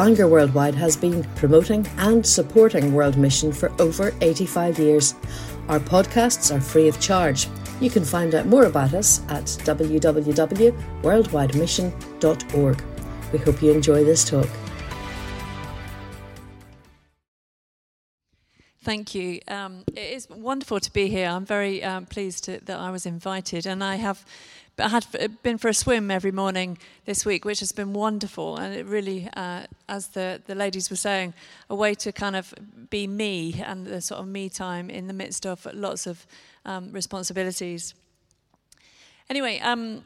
Bangor Worldwide has been promoting and supporting World Mission for over 85 years. Our podcasts are free of charge. You can find out more about us at www.worldwidemission.org. We hope you enjoy this talk. Thank you. Um, it is wonderful to be here. I'm very um, pleased to, that I was invited, and I have I had been for a swim every morning this week, which has been wonderful, and it really, uh, as the the ladies were saying, a way to kind of be me and the sort of me time in the midst of lots of um, responsibilities. Anyway, um,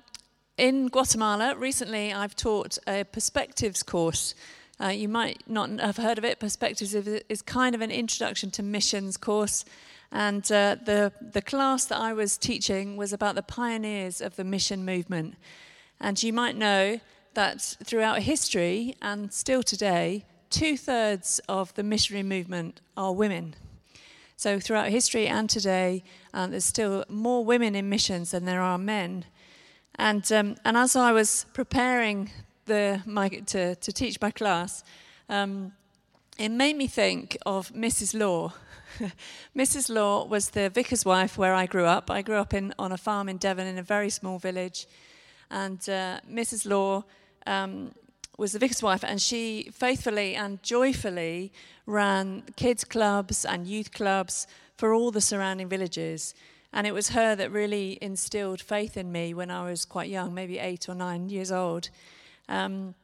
in Guatemala recently, I've taught a perspectives course uh, you might not have heard of it. Perspectives is kind of an introduction to missions course. And uh, the, the class that I was teaching was about the pioneers of the mission movement. And you might know that throughout history and still today, two thirds of the missionary movement are women. So, throughout history and today, um, there's still more women in missions than there are men. And, um, and as I was preparing the, my, to, to teach my class, um, it made me think of Mrs. Law. Mrs. Law was the vicar's wife where I grew up. I grew up in, on a farm in Devon in a very small village. And uh, Mrs. Law um, was the vicar's wife, and she faithfully and joyfully ran kids' clubs and youth clubs for all the surrounding villages. And it was her that really instilled faith in me when I was quite young, maybe eight or nine years old. Um,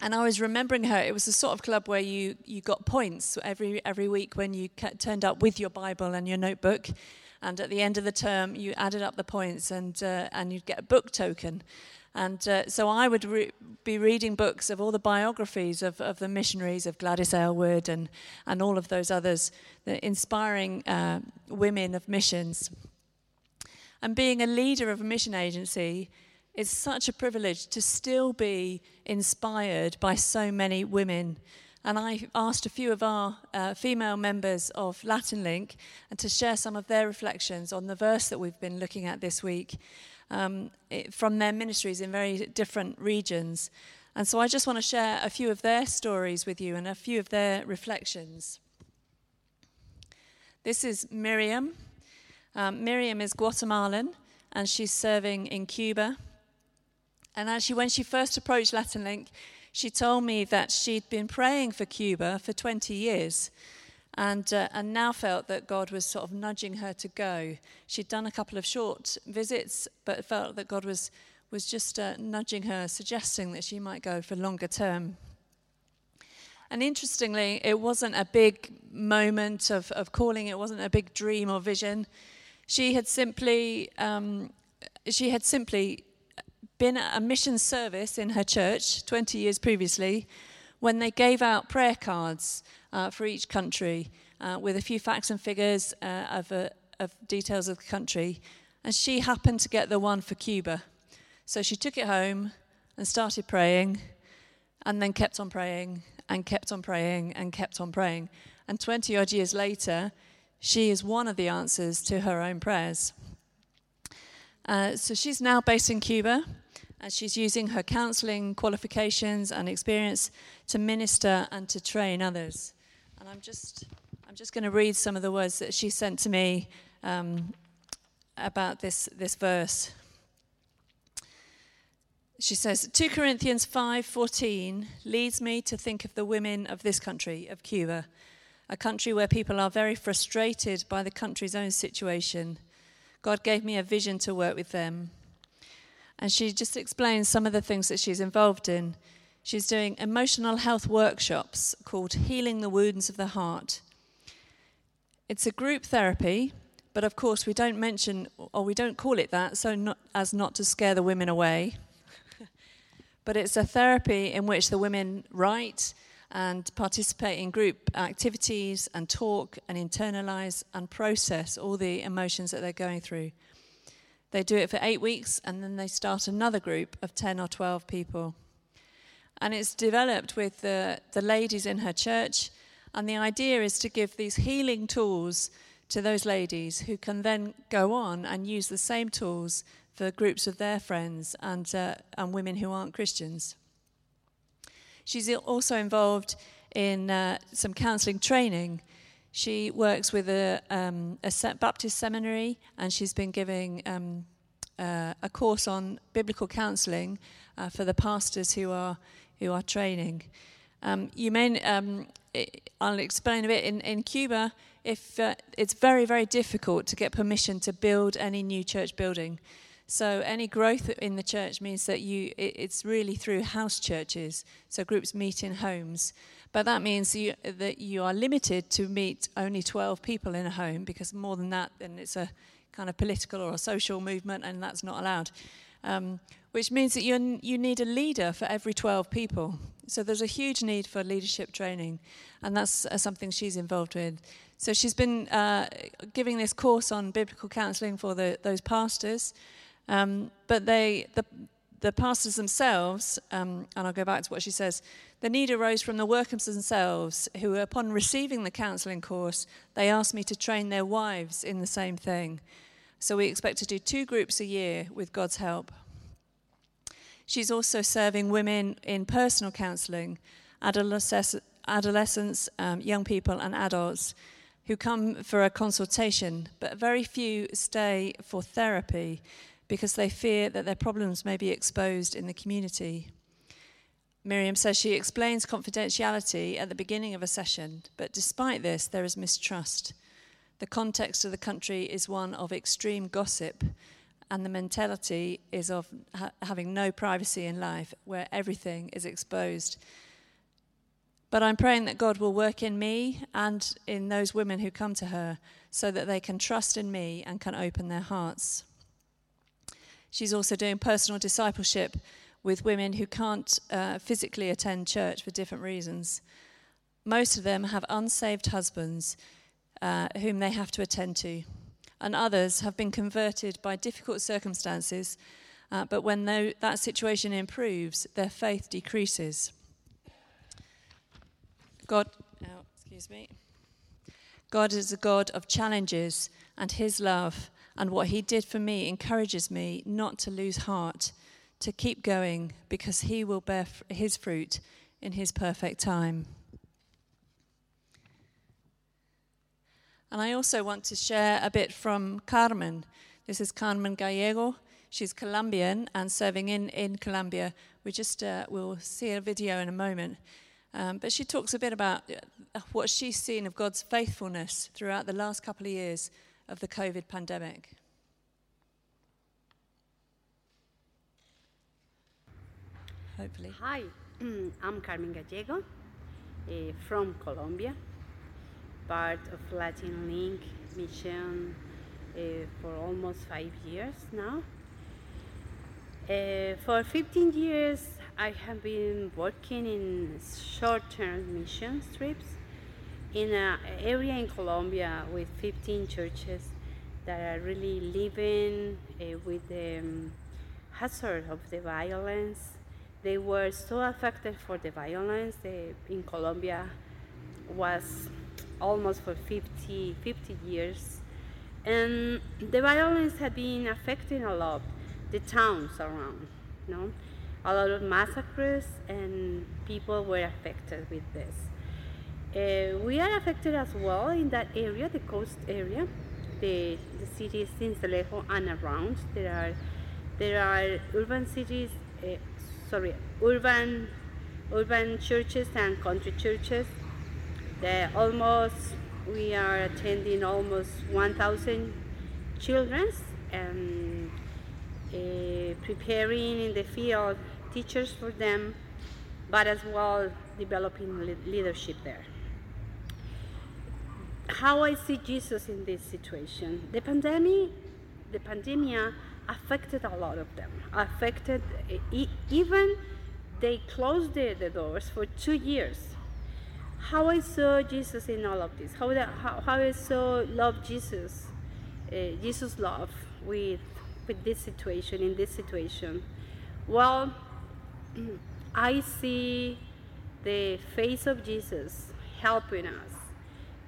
and I was remembering her. It was the sort of club where you, you got points every, every week when you turned up with your Bible and your notebook. And at the end of the term, you added up the points and, uh, and you'd get a book token. And uh, so I would re- be reading books of all the biographies of, of the missionaries, of Gladys Aylward and, and all of those others, the inspiring uh, women of missions. And being a leader of a mission agency, it's such a privilege to still be inspired by so many women. And I asked a few of our uh, female members of Latin Link and to share some of their reflections on the verse that we've been looking at this week um, it, from their ministries in very different regions. And so I just want to share a few of their stories with you and a few of their reflections. This is Miriam. Um, Miriam is Guatemalan and she's serving in Cuba. And actually, when she first approached Latin Link, she told me that she'd been praying for Cuba for 20 years and, uh, and now felt that God was sort of nudging her to go. She'd done a couple of short visits, but felt that God was, was just uh, nudging her, suggesting that she might go for longer term. And interestingly, it wasn't a big moment of, of calling, it wasn't a big dream or vision. She had simply, um, she had simply been at a mission service in her church 20 years previously when they gave out prayer cards uh, for each country uh, with a few facts and figures uh, of, uh, of details of the country. And she happened to get the one for Cuba. So she took it home and started praying, and then kept on praying, and kept on praying, and kept on praying. And 20 odd years later, she is one of the answers to her own prayers. Uh, so she's now based in Cuba and she's using her counseling qualifications and experience to minister and to train others. And I'm just, I'm just going to read some of the words that she sent to me um, about this, this verse. She says, 2 Corinthians 5:14 leads me to think of the women of this country, of Cuba, a country where people are very frustrated by the country's own situation. God gave me a vision to work with them. And she just explains some of the things that she's involved in. She's doing emotional health workshops called Healing the Wounds of the Heart. It's a group therapy, but of course we don't mention or we don't call it that so not, as not to scare the women away. but it's a therapy in which the women write and participate in group activities and talk and internalize and process all the emotions that they're going through. They do it for eight weeks and then they start another group of 10 or 12 people. And it's developed with the, the ladies in her church. And the idea is to give these healing tools to those ladies who can then go on and use the same tools for groups of their friends and, uh, and women who aren't Christians. She's also involved in uh, some counselling training. She works with a, um, a Baptist seminary and she's been giving um, uh, a course on biblical counselling uh, for the pastors who are, who are training. Um, you may, um, I'll explain a bit. In, in Cuba, if uh, it's very, very difficult to get permission to build any new church building. So any growth in the church means that you it, it's really through house churches. So groups meet in homes. But that means you, that you are limited to meet only 12 people in a home because more than that, then it's a kind of political or a social movement, and that's not allowed. Um, which means that you you need a leader for every 12 people. So there's a huge need for leadership training, and that's uh, something she's involved with. So she's been uh, giving this course on biblical counselling for the, those pastors, um, but they the the pastors themselves, um, and I'll go back to what she says. The need arose from the workers themselves, who, upon receiving the counselling course, they asked me to train their wives in the same thing. So we expect to do two groups a year with God's help. She's also serving women in personal counselling, adolescents, um, young people, and adults who come for a consultation, but very few stay for therapy because they fear that their problems may be exposed in the community. Miriam says she explains confidentiality at the beginning of a session, but despite this, there is mistrust. The context of the country is one of extreme gossip, and the mentality is of ha- having no privacy in life, where everything is exposed. But I'm praying that God will work in me and in those women who come to her so that they can trust in me and can open their hearts. She's also doing personal discipleship with women who can't uh, physically attend church for different reasons. Most of them have unsaved husbands uh, whom they have to attend to, and others have been converted by difficult circumstances, uh, but when that situation improves, their faith decreases. God, oh, excuse me. God is a God of challenges, and His love and what He did for me encourages me not to lose heart, to keep going, because He will bear His fruit in His perfect time. And I also want to share a bit from Carmen. This is Carmen Gallego. She's Colombian and serving in, in Colombia. We just uh, will see a video in a moment. Um, but she talks a bit about uh, what she's seen of God's faithfulness throughout the last couple of years of the COVID pandemic. Hopefully. Hi, I'm Carmen Gallego uh, from Colombia, part of Latin Link mission uh, for almost five years now. Uh, for 15 years, I have been working in short-term mission trips in an area in Colombia with 15 churches that are really living uh, with the um, hazard of the violence. They were so affected for the violence uh, in Colombia was almost for 50, 50 years. And the violence had been affecting a lot the towns around, you know a lot of massacres and people were affected with this. Uh, we are affected as well in that area, the coast area, the, the cities Sincelejo and around. There are there are urban cities, uh, sorry, urban urban churches and country churches. That almost we are attending almost 1,000 children and uh, preparing in the field teachers for them, but as well developing leadership there. How I see Jesus in this situation. The pandemic, the pandemic affected a lot of them. Affected even they closed the, the doors for two years. How I saw Jesus in all of this. How that, how, how I saw love Jesus, uh, Jesus' love with with this situation in this situation. Well, I see the face of Jesus helping us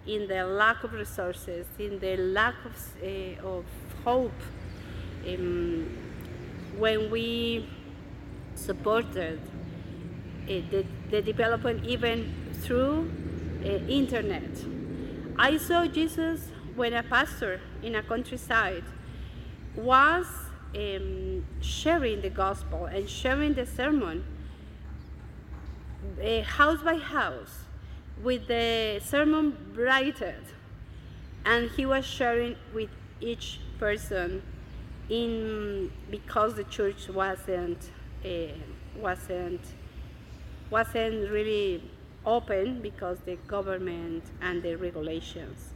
in the lack of resources, in the lack of, uh, of hope. Um, when we supported the, the development even through uh, internet. I saw Jesus when a pastor in a countryside was um, sharing the gospel and sharing the sermon uh, house by house with the sermon brightened and he was sharing with each person in because the church wasn't uh, wasn't wasn't really open because the government and the regulations.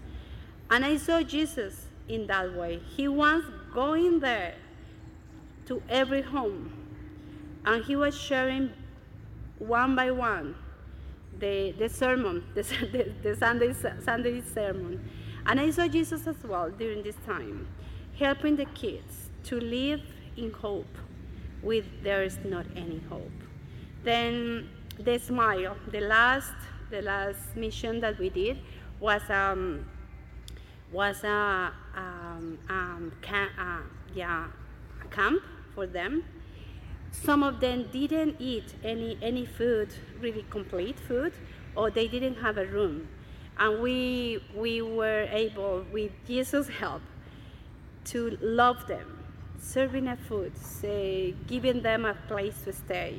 And i saw jesus in that way. He was going there to every home. And he was sharing one by one the, the sermon the, the, the sunday, sunday sermon and I saw Jesus as well during this time, helping the kids to live in hope with there is not any hope. Then the smile, the last, the last mission that we did was um, was a um, um, camp, uh, yeah, a camp for them. Some of them didn't eat any any food, really complete food, or they didn't have a room. And we we were able with jesus help to love them serving them food say, giving them a place to stay.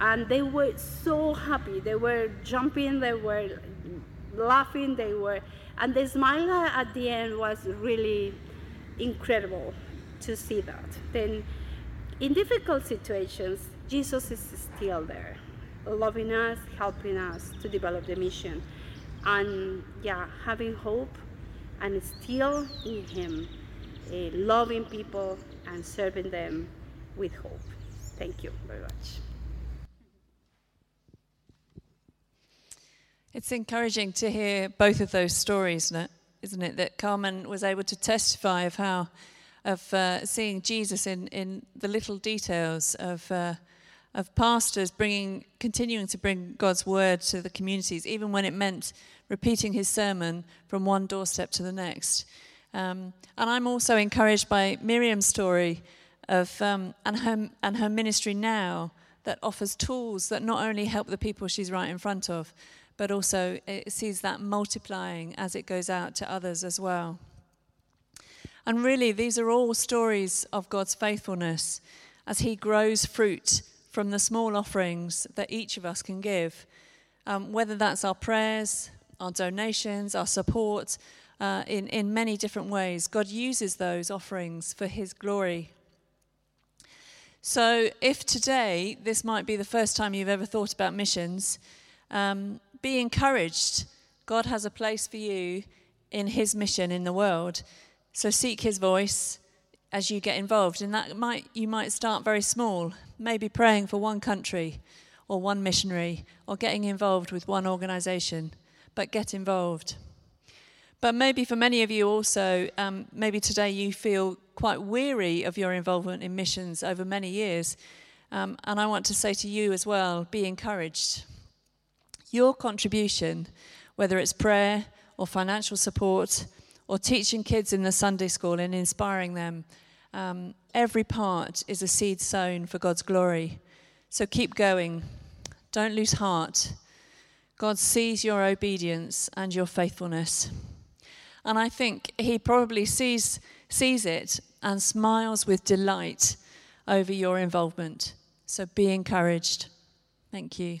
And they were so happy. They were jumping they were laughing they were and the smile at the end was really incredible to see that. Then in difficult situations jesus is still there loving us helping us to develop the mission and yeah, having hope and still in Him, uh, loving people and serving them with hope. Thank you very much. It's encouraging to hear both of those stories, isn't it? That Carmen was able to testify of how, of uh, seeing Jesus in, in the little details of uh, of pastors bringing, continuing to bring God's word to the communities, even when it meant repeating his sermon from one doorstep to the next. Um, and I'm also encouraged by Miriam's story of um, and her and her ministry now that offers tools that not only help the people she's right in front of, but also it sees that multiplying as it goes out to others as well. And really, these are all stories of God's faithfulness as He grows fruit from the small offerings that each of us can give, um, whether that's our prayers, our donations, our support, uh, in, in many different ways. God uses those offerings for His glory. So, if today this might be the first time you've ever thought about missions, um, be encouraged. God has a place for you in His mission in the world. So, seek His voice as you get involved. And that might you might start very small, maybe praying for one country or one missionary or getting involved with one organization, but get involved. But maybe for many of you also, um, maybe today you feel quite weary of your involvement in missions over many years. Um, and I want to say to you as well be encouraged. Your contribution, whether it's prayer or financial support or teaching kids in the Sunday school and inspiring them, um, every part is a seed sown for God's glory. So keep going. Don't lose heart. God sees your obedience and your faithfulness. And I think He probably sees, sees it and smiles with delight over your involvement. So be encouraged. Thank you.